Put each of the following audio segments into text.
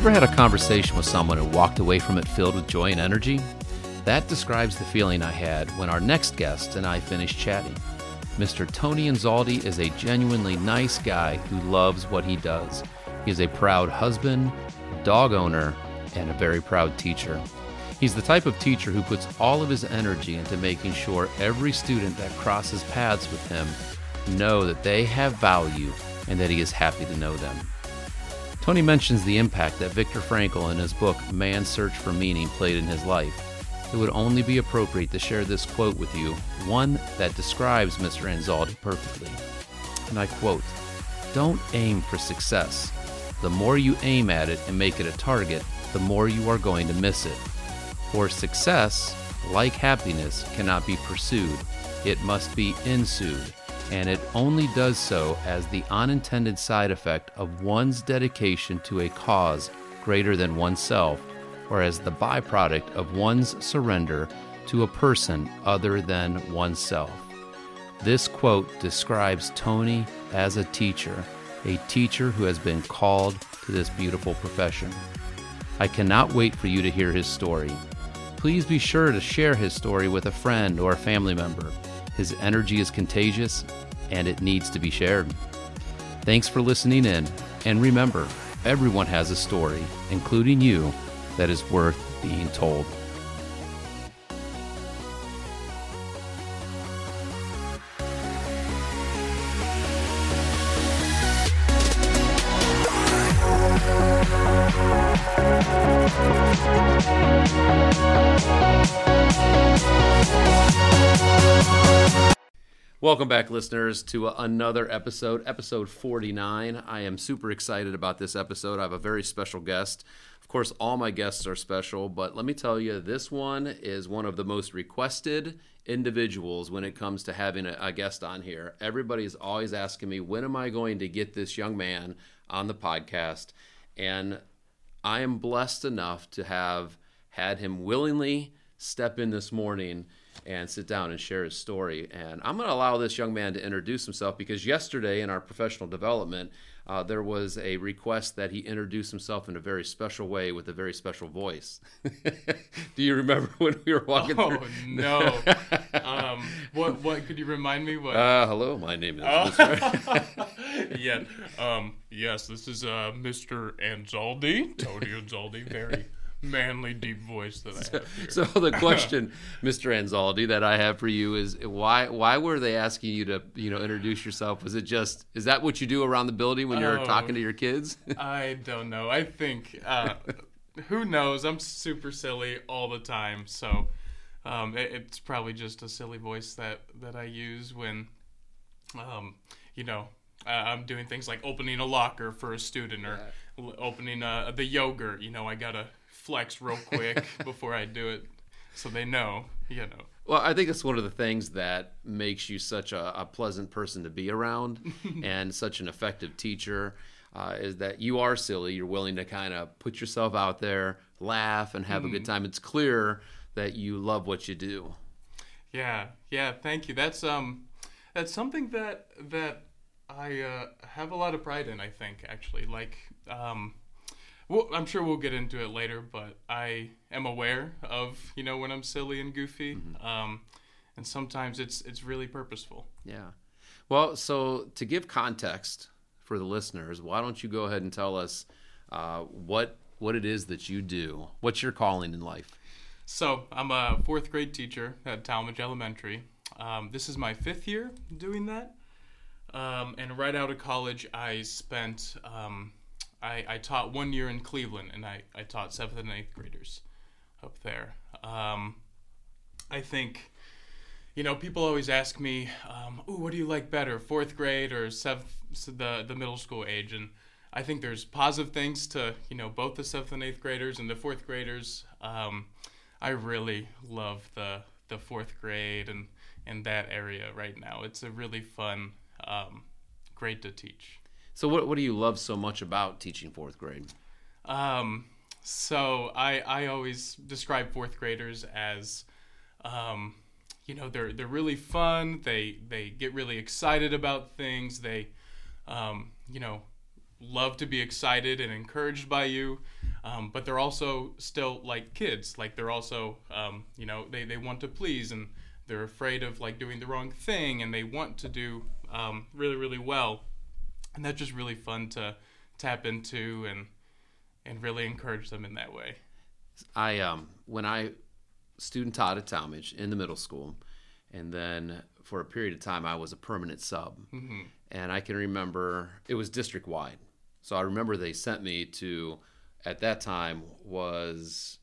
Ever had a conversation with someone who walked away from it filled with joy and energy? That describes the feeling I had when our next guest and I finished chatting. Mr. Tony Anzaldi is a genuinely nice guy who loves what he does. He is a proud husband, dog owner, and a very proud teacher. He's the type of teacher who puts all of his energy into making sure every student that crosses paths with him know that they have value and that he is happy to know them. Tony mentions the impact that Viktor Frankl in his book Man's Search for Meaning played in his life. It would only be appropriate to share this quote with you, one that describes Mr. Anzaldi perfectly. And I quote Don't aim for success. The more you aim at it and make it a target, the more you are going to miss it. For success, like happiness, cannot be pursued, it must be ensued and it only does so as the unintended side effect of one's dedication to a cause greater than oneself, or as the byproduct of one's surrender to a person other than oneself. This quote describes Tony as a teacher, a teacher who has been called to this beautiful profession. I cannot wait for you to hear his story. Please be sure to share his story with a friend or a family member. His energy is contagious and it needs to be shared. Thanks for listening in, and remember, everyone has a story, including you, that is worth being told. Welcome back, listeners, to another episode, episode 49. I am super excited about this episode. I have a very special guest. Course, all my guests are special, but let me tell you, this one is one of the most requested individuals when it comes to having a, a guest on here. Everybody is always asking me, when am I going to get this young man on the podcast? And I am blessed enough to have had him willingly step in this morning and sit down and share his story. And I'm going to allow this young man to introduce himself because yesterday in our professional development, uh, there was a request that he introduce himself in a very special way with a very special voice. Do you remember when we were walking oh, through? no. um, what, what, could you remind me? What? Uh, hello, my name is. Oh. yeah. Um, yes, this is uh, Mr. Anzaldi, Tony Anzaldi, very manly, deep voice that I have here. So the question, Mr. Anzaldi, that I have for you is why why were they asking you to you know introduce yourself? Was it just is that what you do around the building when you're Oh. talking to your kids? I don't know. I think, uh, who knows? I'm super silly all the time. So um, it, it's probably just a silly voice that, that I use when, um, you know, I'm doing things like opening a locker for a student or l- opening uh, the yogurt. You know, I got to flex real quick before I do it so they know, you know. Well, I think that's one of the things that makes you such a, a pleasant person to be around and such an effective teacher uh, is that you are silly. You're willing to kind of put yourself out there, laugh, and have a good time. It's clear that you love what you do. Yeah, yeah, thank you. That's um that's something that that I uh, have a lot of pride in, I think, actually. Like um well, I'm sure we'll get into it later, but I am aware of, you know, when I'm silly and goofy. Um and sometimes it's it's really purposeful. Yeah. Well, so to give context for the listeners, why don't you go ahead and tell us uh, what what it is that you do? What's your calling in life? So I'm a fourth grade teacher at Tallmadge Elementary. Um, this is my fifth year doing that. Um, and right out of college, I spent, um, I, I taught one year in Cleveland and I, I taught seventh and eighth graders up there. Um, I think, you know, people always ask me, "Ooh, what do you like better, fourth grade or seventh, the the middle school age?" And I think there's positive things to you know both the seventh and eighth graders and the fourth graders. Um, I really love the the fourth grade and and that area right now. It's a really fun, um, great to teach. So what what do you love so much about teaching fourth grade? Um, so I I always describe fourth graders as, um, you know, they're they're really fun. They they get really excited about things. They, um, you know, love to be excited and encouraged by you. Um, but they're also still like kids. Like they're also, um, you know, they, they want to please and they're afraid of like doing the wrong thing and they want to do um, really really well. And that's just really fun to tap into and and really encourage them in that way. I um when I student taught at Tallmadge in the middle school, and then for a period of time I was a permanent sub, Mm-hmm. and I can remember it was district wide. So I remember they sent me to, at that time was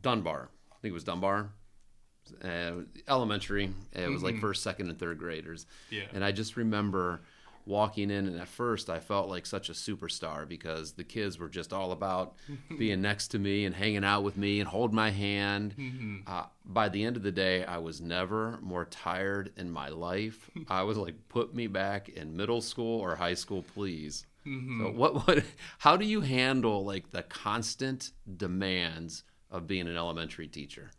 Dunbar. I think it was Dunbar. Uh, elementary. It was like first, second, and third graders. Yeah. And I just remember walking in, and at first I felt like such a superstar because the kids were just all about being next to me and hanging out with me and hold my hand. Uh, by the end of the day, I was never more tired in my life. I was like, put me back in middle school or high school, please. So what what how do you handle like the constant demands of being an elementary teacher?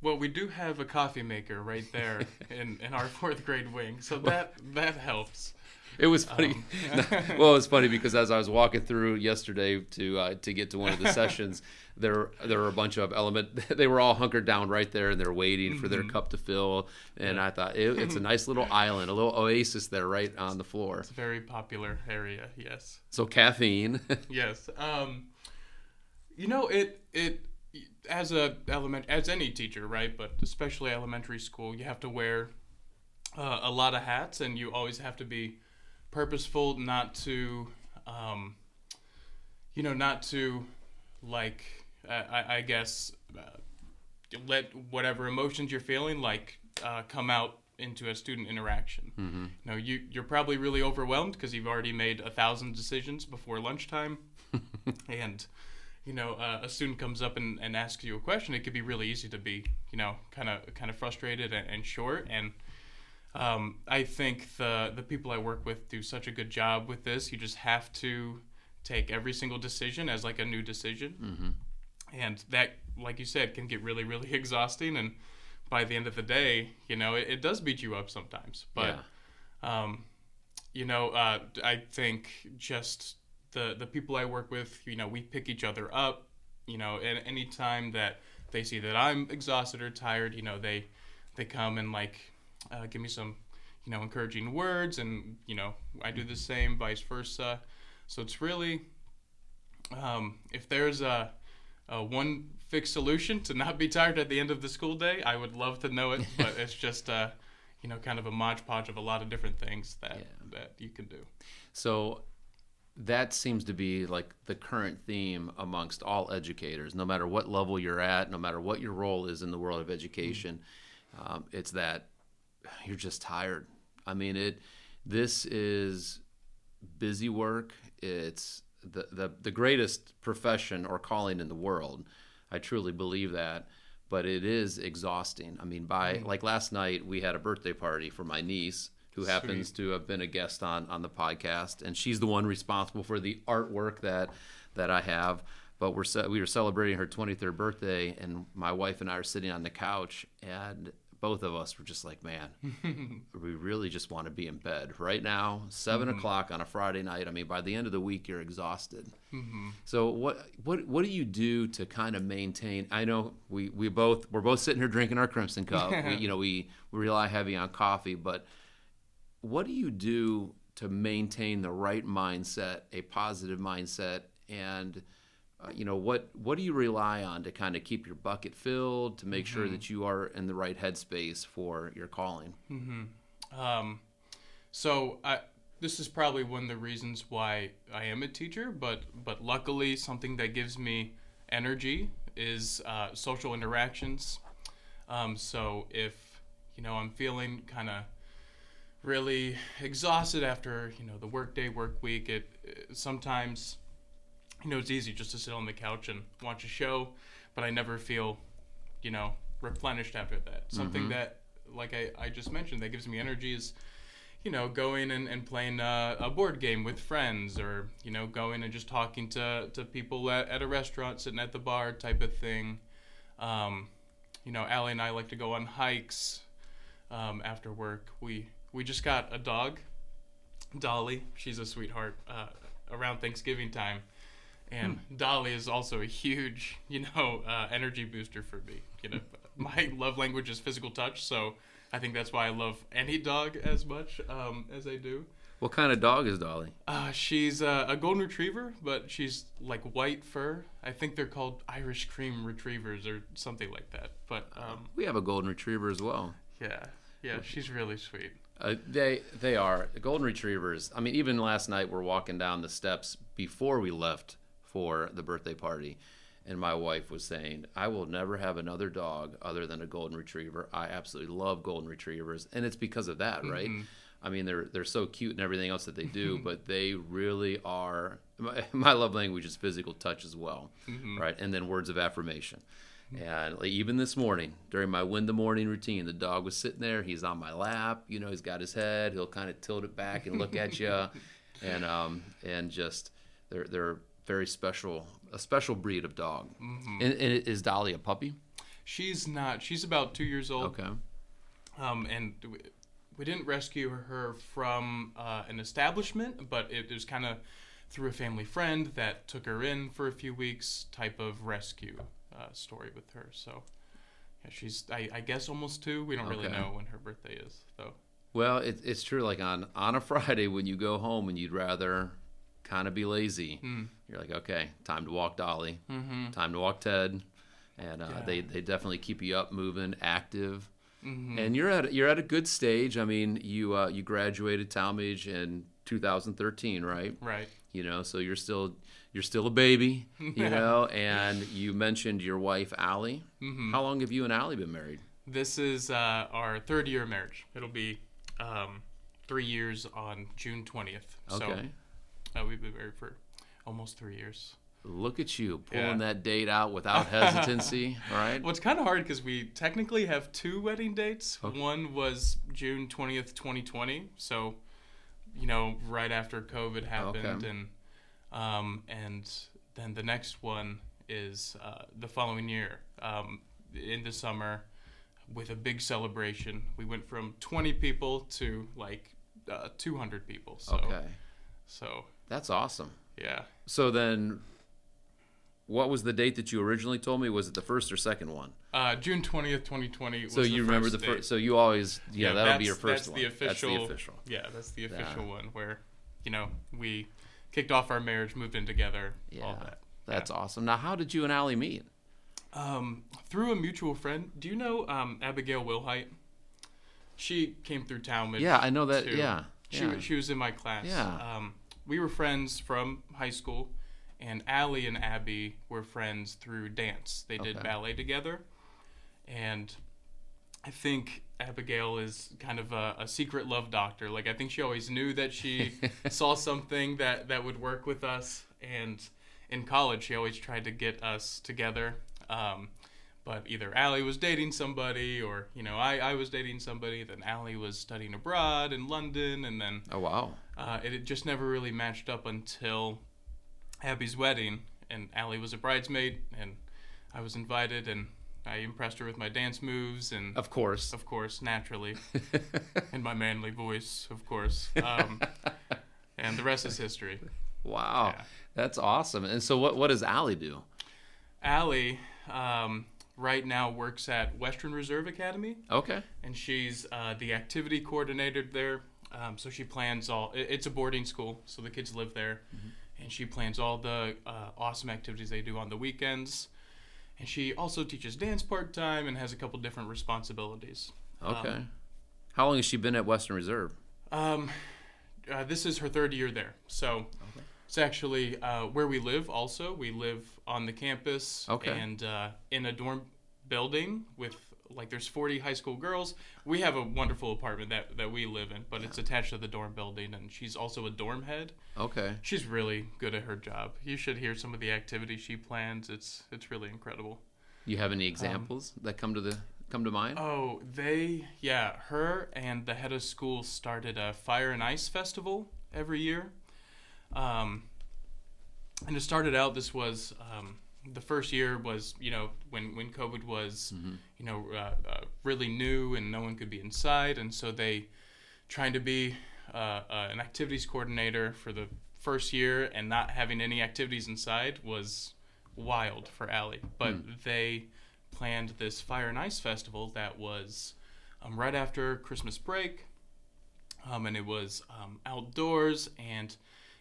Well, we do have a coffee maker right there in, in our fourth grade wing, so that that helps. It was funny. well, it was funny because as I was walking through yesterday to uh, to get to one of the sessions, there there were a bunch of element. They were all hunkered down right there, and they're waiting for their cup to fill. And I thought it, it's a nice little island, a little oasis there, right on the floor. It's a very popular area. Yes. So caffeine. Yes. Um, you know, it it as a element as any teacher, right? But especially elementary school, you have to wear uh, a lot of hats, and you always have to be purposeful, not to, um, you know, not to like uh, I, I guess uh, let whatever emotions you're feeling like uh, come out into a student interaction. Mm-hmm. You know, you you're probably really overwhelmed because you've already made a thousand decisions before lunchtime, and you know uh, a student comes up and, and asks you a question. It could be really easy to be you know kind of kind of frustrated and, and short and. Um, I think the the people I work with do such a good job with this. You just have to take every single decision as like a new decision, Mm-hmm. and that, like you said, can get really really exhausting. And by the end of the day, you know, it, it does beat you up sometimes. But um, you know, uh, I think just the the people I work with, you know, we pick each other up. You know, and any time that they see that I'm exhausted or tired, you know, they they come and like uh, give me some, you know, encouraging words, and you know, I do the same, vice versa. So it's really, um, if there's a, a one fixed solution to not be tired at the end of the school day, I would love to know it. But it's just, uh, you know, kind of a modge podge of a lot of different things that that you can do. So that seems to be like the current theme amongst all educators, no matter what level you're at, no matter what your role is in the world of education. Um, it's that you're just tired. I mean, it. This is busy work. It's the, the the greatest profession or calling in the world. I truly believe that, but it is exhausting. I mean, by like last night we had a birthday party for my niece who happens to have been a guest on on the podcast, and she's the one responsible for the artwork that that I have. But we're ce- we were celebrating her 23rd birthday, and my wife and I are sitting on the couch, and both of us were just like, man, we really just want to be in bed right now. 7 mm-hmm. o'clock on a Friday night. I mean, by the end of the week, you're exhausted. Mm-hmm. So what what what do you do to kind of maintain? I know we, we both we're both sitting here drinking our Crimson Cup. we, you know, we, we rely heavy on coffee, but what do you do to maintain the right mindset, a positive mindset, and uh, you know what what do you rely on to kind of keep your bucket filled to make sure that you are in the right headspace for your calling? Mm-hmm. Um, so I, this is probably one of the reasons why I am a teacher, but but luckily something that gives me energy is uh, social interactions. Um, so if you know I'm feeling kind of really exhausted after you know the workday work week, it, it sometimes you know it's easy just to sit on the couch and watch a show, but I never feel you know replenished after that. Something that like I, I just mentioned that gives me energy is you know, going and, and playing a, a board game with friends or, you know, going and just talking to, to people at, at a restaurant, sitting at the bar type of thing. Um, you know, Allie and I like to go on hikes um, after work. We, we just got a dog, Dolly. She's a sweetheart uh, around Thanksgiving time. And Dolly is also a huge, you know, uh, energy booster for me. You know, my love language is physical touch, so I think that's why I love any dog as much um, as I do. What kind of dog is Dolly? Uh, she's uh, a golden retriever, but she's like white fur. I think they're called Irish cream retrievers or something like that. But um, We have a golden retriever as well. yeah, yeah, she's really sweet. Uh, they they are golden retrievers. I mean, even last night we're walking down the steps before we left for the birthday party, and my wife was saying, "I will never have another dog other than a golden retriever. I absolutely love golden retrievers, and it's because of that, right? Mm-hmm. I mean, they're they're so cute and everything else that they do, mm-hmm. but they really are. My, my love language is physical touch as well, mm-hmm. right? And then words of affirmation. And even this morning, during my win the morning routine, the dog was sitting there. He's on my lap. You know, he's got his head. He'll kind of tilt it back and look at you, and um and just they're they're very special, a special breed of dog. And, and is Dolly a puppy? She's not. She's about two years old. Okay. Um, and we, we didn't rescue her from uh, an establishment, but it was kind of through a family friend that took her in for a few weeks type of rescue uh, story with her. So yeah, she's, I, I guess, almost two. We don't really know when her birthday is, though. Well, it, it's true. Like on on a Friday when you go home and you'd rather kind of be lazy, you're like, okay, time to walk Dolly, Mm-hmm. time to walk Ted, and uh, Yeah. they they definitely keep you up, moving, active. Mm-hmm. And you're at you're at a good stage. I mean, you uh, you graduated Tallmadge in 2013, right? Right. You know, so you're still you're still a baby, you know. And you mentioned your wife Allie. Mm-hmm. How long have you and Allie been married? This is uh, our third year of marriage. It'll be um, three years on June 20th. Okay. So uh, we've been married for almost three years. Look at you pulling Yeah. that date out without hesitancy, right? Well, it's kind of hard because we technically have two wedding dates. One was June 20th, 2020. So, you know, right after COVID happened. Okay. And um, and then the next one is uh, the following year um, in the summer with a big celebration. We went from 20 people to like uh, 200 people. So, Okay, so that's awesome. yeah. So then, what was the date that you originally told me? Was it the first or second one? Uh, June 20th, 2020. So you remember the first? So you always, yeah, that'll be your first that's one. The official, That's the official. Yeah, that's the official one where, you know, we kicked off our marriage, moved in together, Yeah, all that. that's awesome. Now, how did you and Allie meet? Um, through a mutual friend. Do you know um, Abigail Wilhite? She came through Tallmadge. Yeah, I know that. too. Yeah, She, yeah. she was in my class. Yeah. Um, we were friends from high school, and Allie and Abby were friends through dance. They did Okay. ballet together, and I think Abigail is kind of a, a secret love doctor. Like I think she always knew that she saw something that that would work with us, and in college she always tried to get us together. Um, but either Allie was dating somebody, or you know I, I was dating somebody. Then Allie was studying abroad in London, and then Oh wow. uh, it had just never really matched up until Abby's wedding, and Allie was a bridesmaid, and I was invited, and I impressed her with my dance moves, and Of course. of course, naturally, and my manly voice, of course, um, and the rest is history. wow, Yeah. that's awesome. And so, what what does Allie do? Allie um, right now works at Western Reserve Academy. Okay. and she's uh, the activity coordinator there. Um, so she plans all. It's a boarding school, so the kids live there, and she plans all the uh, awesome activities they do on the weekends. And she also teaches dance part time and has a couple different responsibilities. Okay. How long has she been at Western Reserve? Um, uh, this is her third year there, so it's actually uh, where we live. Also, we live on the campus Okay. and uh, in a dorm building with like there's 40 high school girls. We have a wonderful apartment that that we live in, but it's attached to the dorm building, and she's also a dorm head. Okay. She's really good at her job. You should hear some of the activities she plans. It's it's really incredible. You have any examples that come to the come to mind? Oh, they yeah, her and the head of school started a fire and ice festival every year. Um, and it started out. This was um, the first year was you know when when COVID was you know uh, uh, really new and no one could be inside, and so they trying to be uh, uh, an activities coordinator for the first year and not having any activities inside was wild for Allie. But they planned this fire and ice festival that was um, right after Christmas break, um, and it was um, outdoors and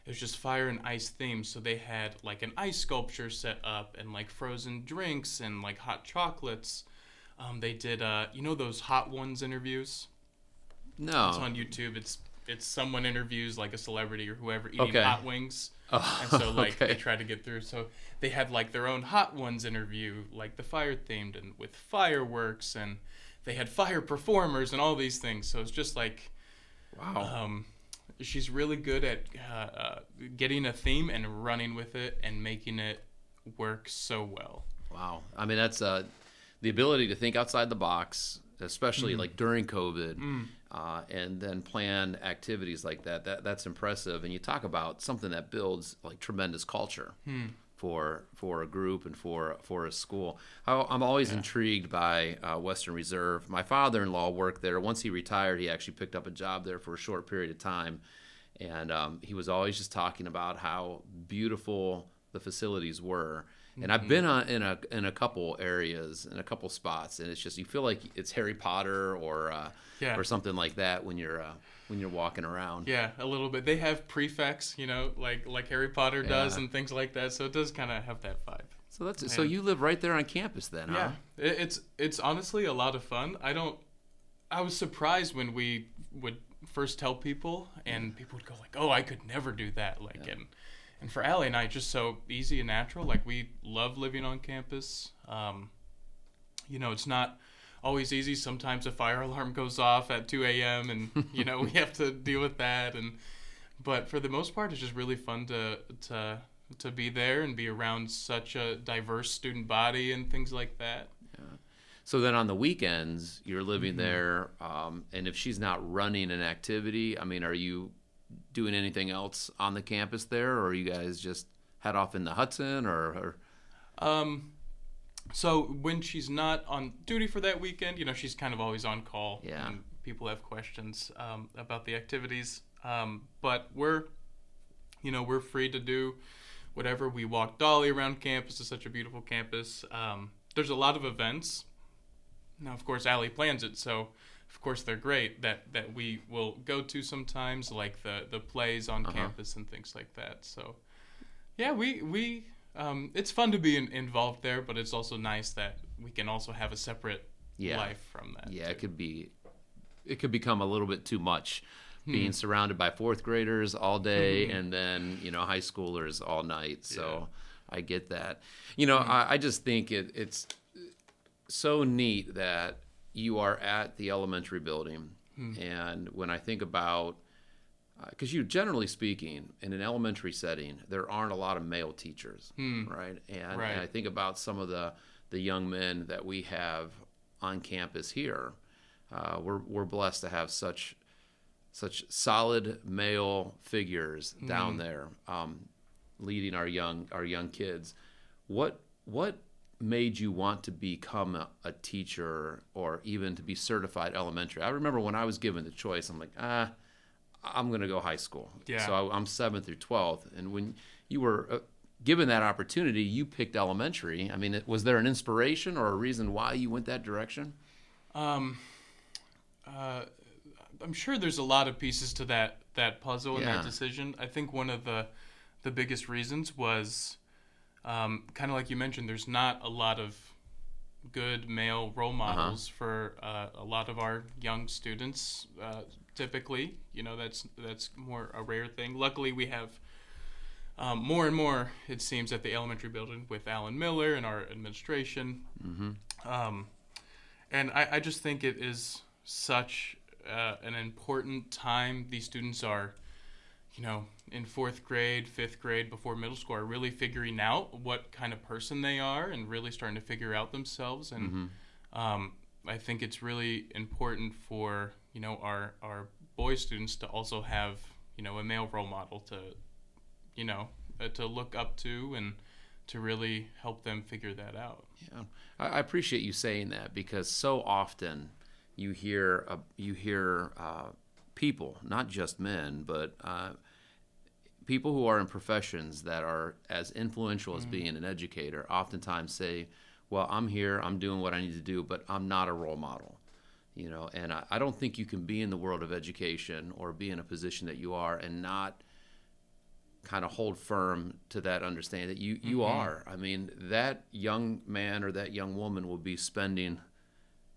it was just fire and ice themed. So they had like an ice sculpture set up and like frozen drinks and like hot chocolates. Um, they did, uh, you know, those Hot Ones interviews. no. It's on YouTube. It's it's someone interviews like a celebrity or whoever eating Okay. hot wings. Oh, And so like okay. they try to get through. So they had like their own hot ones interview, like the fire themed and with fireworks and they had fire performers and all these things. So it's just like wow. um, she's really good at uh, uh, getting a theme and running with it and making it work so well. Wow. I mean, that's uh, the ability to think outside the box, especially Mm-hmm. like during COVID, Mm. uh, and then plan activities like that. That that's impressive. And you talk about something that builds like tremendous culture Hmm. For for a group and for for a school. I'm always intrigued by uh, Western Reserve. My father-in-law worked there. Once he retired, he actually picked up a job there for a short period of time, and um, he was always just talking about how beautiful the facilities were. And I've been on, in a in a couple areas in a couple spots, and it's just you feel like it's Harry Potter or uh, Yeah. or something like that when you're uh, when you're walking around. Yeah, a little bit. They have prefects, you know, like like Harry Potter does and things like that. So it does kind of have that vibe. So that's so you live right there on campus then, huh? Yeah, it, it's it's honestly a lot of fun. I don't. I was surprised when we would first tell people, and people would go like, "Oh, I could never do that." Like, and and for Allie and I, just so easy and natural. Like, we love living on campus. Um, you know, it's not always easy. Sometimes a fire alarm goes off at 2 a.m. and you know we have to deal with that. And but for the most part, it's just really fun to to to be there and be around such a diverse student body and things like that. Yeah. So then on the weekends, you're living Mm-hmm. there, um, and if she's not running an activity, I mean, are you doing anything else on the campus there, or are you guys just head off in the Hudson, or, or Um, so when she's not on duty for that weekend, you know, she's kind of always on call. Yeah. And people have questions um, about the activities. Um, but we're, you know, we're free to do whatever. We walk Dolly around campus. It's such a beautiful campus. Um, there's a lot of events. Now, of course, Allie plans it, so of course they're great. That that we will go to sometimes, like the the plays on Uh-huh. campus and things like that. So, yeah, we we um, it's fun to be in, involved there, but it's also nice that we can also have a separate Yeah. life from that. yeah, too. it could be, it could become a little bit too much, Hmm. being surrounded by fourth graders all day, and then you know high schoolers all night. So I get that. You know, I, I just think it, it's so neat that you are at the elementary building. And when I think about, because you generally speaking, in an elementary setting, there aren't a lot of male teachers, right? And, Right. and I think about some of the, the young men that we have on campus here. Uh, we're, we're blessed to have such such solid male figures down there um, leading our young our young kids. What what made you want to become a, a teacher or even to be certified elementary? I remember when I was given the choice, I'm like, ah, I'm going to go high school. Yeah. So I, I'm seventh through twelfth, and when you were uh, given that opportunity, you picked elementary. I mean, it- was there an inspiration or a reason why you went that direction? Um, uh, I'm sure there's a lot of pieces to that that puzzle and Yeah. that decision. I think one of the the biggest reasons was um, kind of like you mentioned. There's not a lot of good male role models for uh, a lot of our young students. Uh, typically, you know, that's that's more a rare thing. Luckily, we have. Um, more and more, it seems, at the elementary building with Alan Miller and our administration. Um, and I, I just think it is such uh, an important time. These students are, you know, in fourth grade, fifth grade, before middle school, are really figuring out what kind of person they are and really starting to figure out themselves. And um, I think it's really important for you know our our boy students to also have you know a male role model to you know uh, to look up to and to really help them figure that out. Yeah, I, I appreciate you saying that because so often you hear uh, you hear uh, people, not just men, but uh, people who are in professions that are as influential as being an educator, oftentimes say, "Well, I'm here, I'm doing what I need to do, but I'm not a role model." You know, and I, I don't think you can be in the world of education or be in a position that you are and not kind of hold firm to that understanding that you you mm-hmm. are. I mean, that young man or that young woman will be spending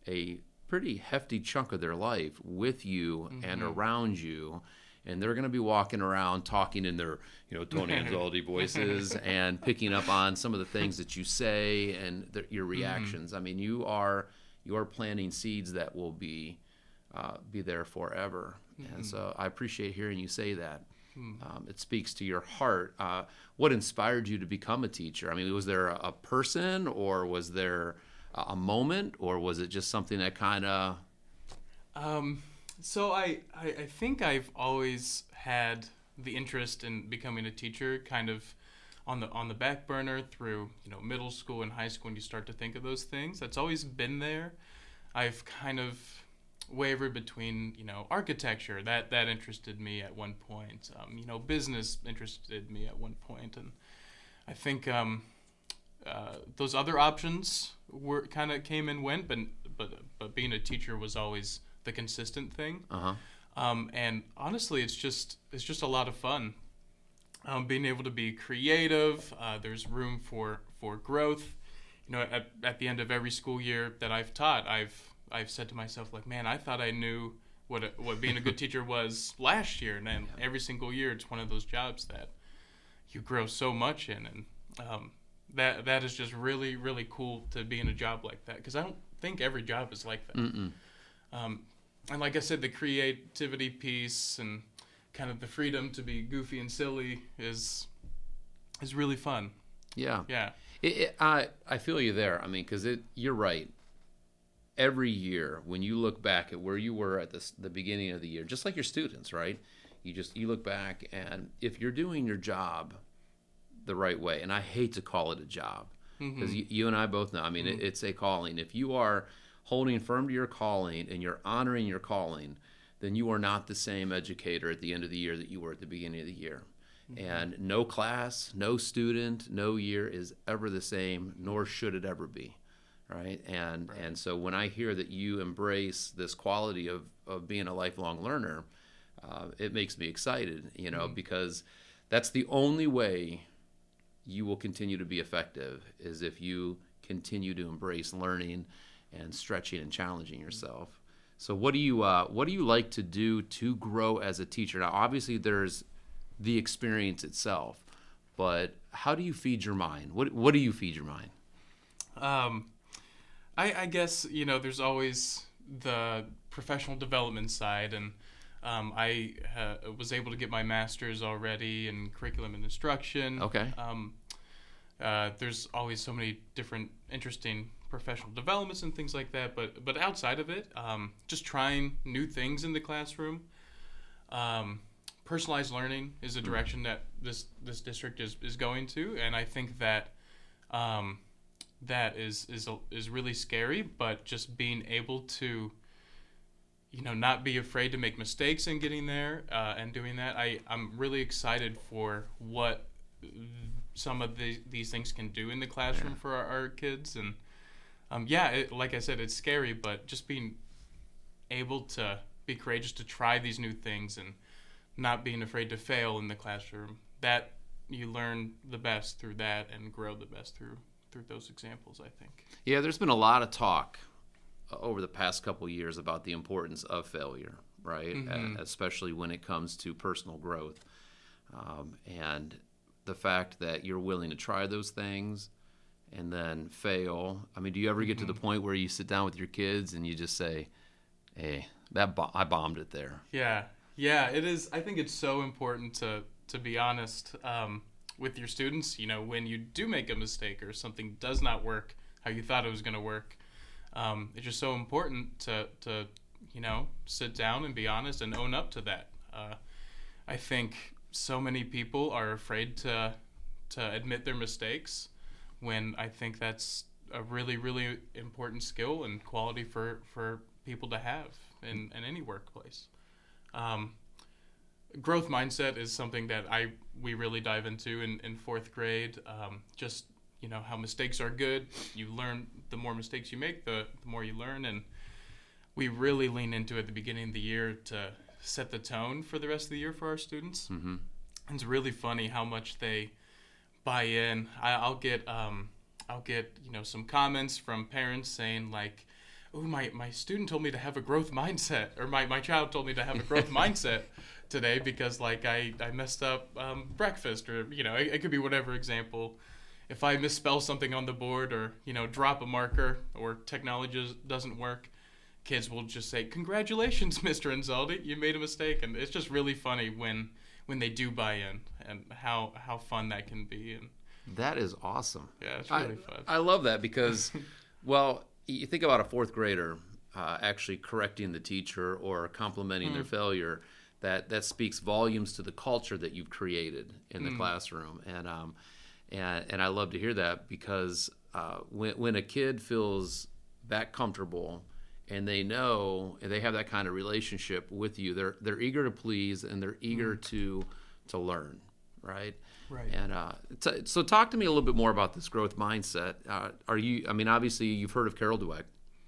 a pretty hefty chunk of their life with you and mm-hmm. around you. And they're going to be walking around talking in their, you know, Tony Anzaldi voices and picking up on some of the things that you say and the, your mm-hmm. reactions. I mean, you are you are planting seeds that will be uh, be there forever. And so I appreciate hearing you say that. Um, it speaks to your heart. Uh, what inspired you to become a teacher? I mean, was there a, a person, or was there a, a moment, or was it just something that kind of? Um, so I, I I think I've always had the interest in becoming a teacher, kind of on the on the back burner through you know middle school and high school when you start to think of those things. That's always been there. I've kind of wavered between you know architecture that that interested me at one point. Um, you know business interested me at one point, and I think um, uh, those other options were kind of came and went, but but but being a teacher was always the consistent thing. Uh huh. Um, and honestly, it's just it's just a lot of fun. Um, being able to be creative. Uh, there's room for for growth. You know, at, at the end of every school year that I've taught, I've I've said to myself like, man, I thought I knew what a, what being a good teacher was last year, and then every single year, it's one of those jobs that you grow so much in, and um, that that is just really really cool to be in a job like that because I don't think every job is like that. Um, and like I said, the creativity piece and kind of the freedom to be goofy and silly is is really fun. Yeah. Yeah. It, it, I I feel you there. I mean, because it you're right. Every year, when you look back at where you were at the the beginning of the year, just like your students, right? You just you look back, and if you're doing your job the right way, and I hate to call it a job, because mm-hmm. you, you and I both know. I mean, it, mm-hmm. it's a calling. If you are holding firm to your calling and you're honoring your calling, then you are not the same educator at the end of the year that you were at the beginning of the year. Mm-hmm. And no class, no student, no year is ever the same, nor should it ever be. Right. And and so when I hear that you embrace this quality of, of being a lifelong learner, uh, it makes me excited, you know, mm-hmm. because that's the only way you will continue to be effective is if you continue to embrace learning and stretching and challenging mm-hmm. yourself. So what do you uh, what do you like to do to grow as a teacher? Now, obviously, there's the experience itself, but how do you feed your mind? What what do you feed your mind? Um, I, I guess you know there's always the professional development side, and um, I uh, was able to get my master's already in curriculum and instruction. Okay. Um, uh, there's always so many different interesting professional developments and things like that, but but outside of it, um, just trying new things in the classroom. Um, personalized learning is a direction that this this district is, is going to, and I think that um, that is is is really scary. But just being able to, you know, not be afraid to make mistakes in getting there uh, and doing that, I I'm really excited for what some of the, these things can do in the classroom for our, our kids and um, yeah it, like i said it's scary but just being able to be courageous to try these new things and not being afraid to fail in the classroom that you learn the best through that and grow the best through through those examples i think Yeah, there's been a lot of talk uh, over the past couple years about the importance of failure, right? Mhm. Uh, especially when it comes to personal growth. Um, and the fact that you're willing to try those things and then fail. I mean, do you ever get to the point where you sit down with your kids and you just say, "Hey, that bo- I bombed it there." Yeah, yeah, it is. I think it's so important to to be honest um, with your students. You know, when you do make a mistake or something does not work how you thought it was going to work, um, it's just so important to to you know sit down and be honest and own up to that. Uh, I think so many people are afraid to to admit their mistakes when I think that's a really really important skill and quality for for people to have in, in any workplace. Um, growth mindset is something that I we really dive into in, in fourth grade. Um, just you know how mistakes are good. You learn the more mistakes you make, the, the more you learn, and we really lean into it at the beginning of the year to set the tone for the rest of the year for our students. Mm-hmm. It's really funny how much they buy in. I, I'll get um, I'll get you know some comments from parents saying like, "Oh, my my student told me to have a growth mindset," or my my child told me to have a growth mindset today because like I I messed up um, breakfast, or you know it, it could be whatever example. If I misspell something on the board, or you know drop a marker, or technology doesn't work, kids will just say, "Congratulations, Mr. Anzaldi, you made a mistake," and it's just really funny when when they do buy in and how how fun that can be and That is awesome. yeah it's I, really fun. I love that because, well, you think about a fourth grader uh, actually correcting the teacher or complimenting their failure. That that speaks volumes to the culture that you've created in the classroom, and um, and and I love to hear that because uh, when when a kid feels that comfortable and they know and they have that kind of relationship with you, they're they're eager to please and they're eager to to learn, right? Right. And uh, t- so, talk to me a little bit more about this growth mindset. Uh, are you? I mean, obviously, you've heard of Carol Dweck,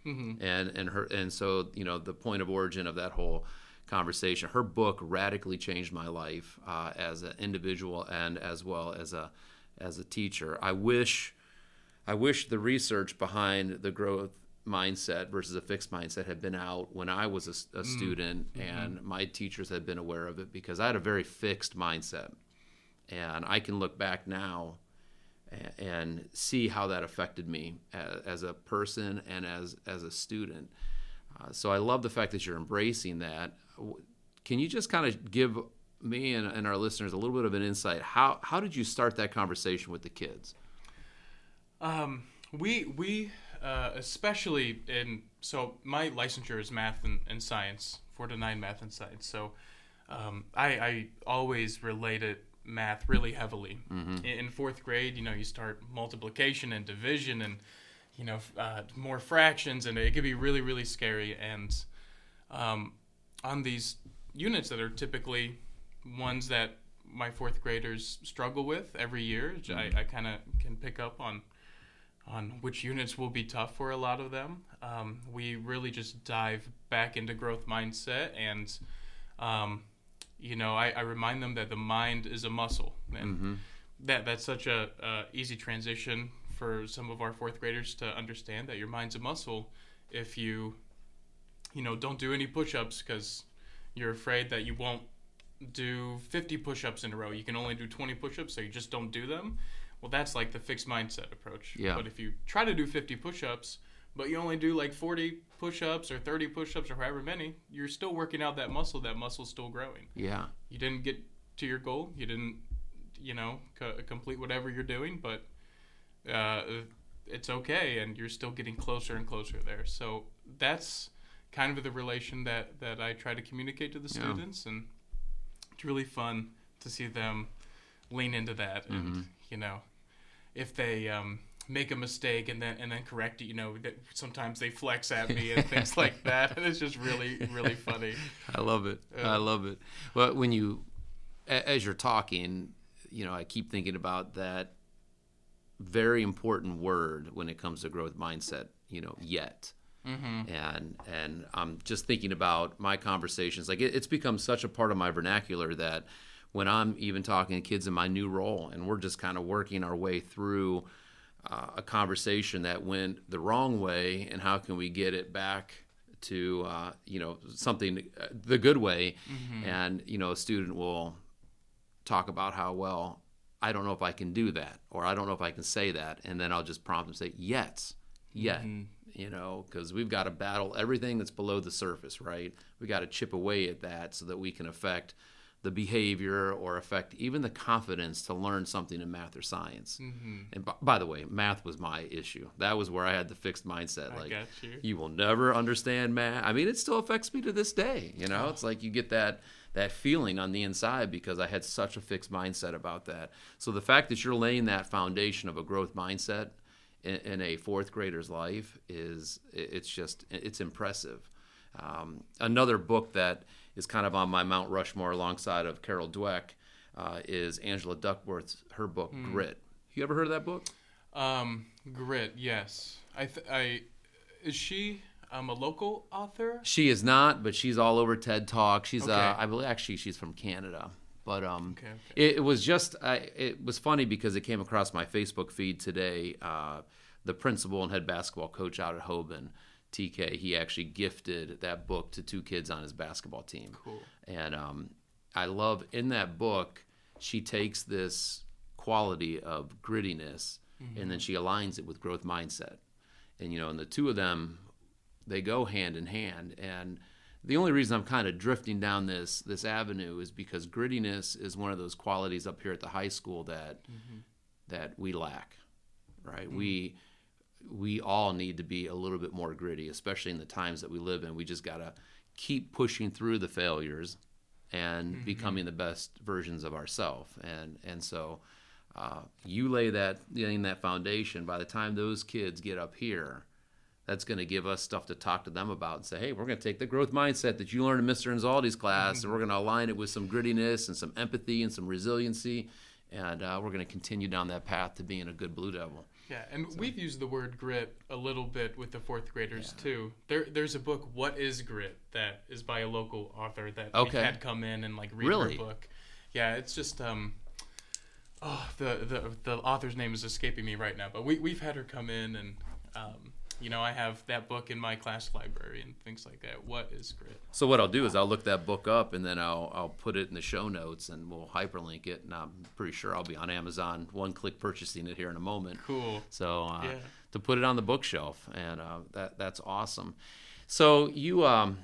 Mm-hmm. and and her, and so you know the point of origin of that whole conversation. Her book radically changed my life uh, as an individual and as well as a as a teacher. I wish, I wish the research behind the growth mindset versus a fixed mindset had been out when I was a student and my teachers had been aware of it because I had a very fixed mindset and I can look back now and see how that affected me as, as a person and as as a student. Uh, so I love the fact that you're embracing that. Can you just kind of give me and, and our listeners a little bit of an insight? How how did you start that conversation with the kids? Um, we we uh, especially in so my licensure is math and, and science, four to nine math and science. So um, I I always related math really heavily. In, in fourth grade, you know, you start multiplication and division and you know uh, more fractions, and it could be really really scary. And um, on these units that are typically ones that my fourth graders struggle with every year, I, I kind of can pick up on on which units will be tough for a lot of them. Um, we really just dive back into growth mindset and um, you know I, I remind them that the mind is a muscle and mm-hmm. that that's such a, a easy transition for some of our fourth graders to understand that your mind's a muscle if you you know don't do any push-ups because you're afraid that you won't do 50 push-ups in a row. You can only do 20 push-ups so you just don't do them. Well that's like the fixed mindset approach. Yeah. but if you try to do 50 push-ups but you only do like 40 push-ups or 30 push-ups or however many you're still working out that muscle that muscle's still growing. Yeah, you didn't get to your goal you didn't you know co- complete whatever you're doing but uh, it's okay and you're still getting closer and closer there. So that's kind of the relation that that i try to communicate to the Yeah. students and it's really fun to see them lean into that and you know if they um, make a mistake and then and then correct it you know that sometimes they flex at me and things like that and it's just really really funny I love it. I love it. But when you, as you're talking, you know, I keep thinking about that very important word when it comes to growth mindset. You know, yet. Mm-hmm. And and I'm just thinking about my conversations. Like it, it's become such a part of my vernacular that when I'm even talking to kids in my new role, and we're just kind of working our way through uh, a conversation that went the wrong way, and how can we get it back to uh, you know something uh, the good way, and you know a student will talk about how well I don't know if I can do that, or I don't know if I can say that, and then I'll just prompt them say yes, yet, you know, because we've got to battle everything that's below the surface, right? We got to chip away at that so that we can affect the behavior or affect even the confidence to learn something in math or science. Mm-hmm. And b- by the way, math was my issue. That was where I had the fixed mindset. Like, got you. will never understand math. I mean, it still affects me to this day. You know, it's like you get that that feeling on the inside because I had such a fixed mindset about that. So the fact that you're laying that foundation of a growth mindset in, in a fourth grader's life is it's just it's impressive. Um, another book that is kind of on my Mount Rushmore alongside of Carol Dweck uh, is Angela Duckworth's her book Grit. You ever heard of that book? Um, Grit, yes. I, th- I, is she um a local author? She is not, but she's all over TED Talk. She's uh, Okay. I believe actually she's from Canada. But um, Okay, okay. It, it was just I, it was funny because it came across my Facebook feed today. Uh, the principal and head basketball coach out at Hoban, TK, he actually gifted that book to two kids on his basketball team. Cool. And um, I love in that book, she takes this quality of grittiness mm-hmm. and then she aligns it with growth mindset. And, you know, and the two of them, they go hand in hand. And the only reason I'm kind of drifting down this this avenue is because grittiness is one of those qualities up here at the high school that mm-hmm. that we lack, right? Mm-hmm. We we all need to be a little bit more gritty, especially in the times that we live in. We just gotta keep pushing through the failures and becoming the best versions of ourselves. And and so uh, you lay that laying that foundation. By the time those kids get up here, that's going to give us stuff to talk to them about and say, hey, we're going to take the growth mindset that you learned in Mr. Anzaldi's class and we're going to align it with some grittiness and some empathy and some resiliency. And uh, we're going to continue down that path to being a good Blue Devil. Yeah, and we've used the word grit a little bit with the fourth graders too. There, there's a book, "What Is Grit," that is by a local author that Okay. had come in and like read Really? her book. Yeah, it's just um, oh, the the the author's name is escaping me right now, but we we've had her come in and um, you know, I have that book in my class library and things like that. What is grit? So what I'll do is I'll look that book up and then I'll I'll put it in the show notes and we'll hyperlink it. And I'm pretty sure I'll be on Amazon, one click purchasing it here in a moment. Cool. So uh, Yeah. to put it on the bookshelf, and uh, that that's awesome. So you um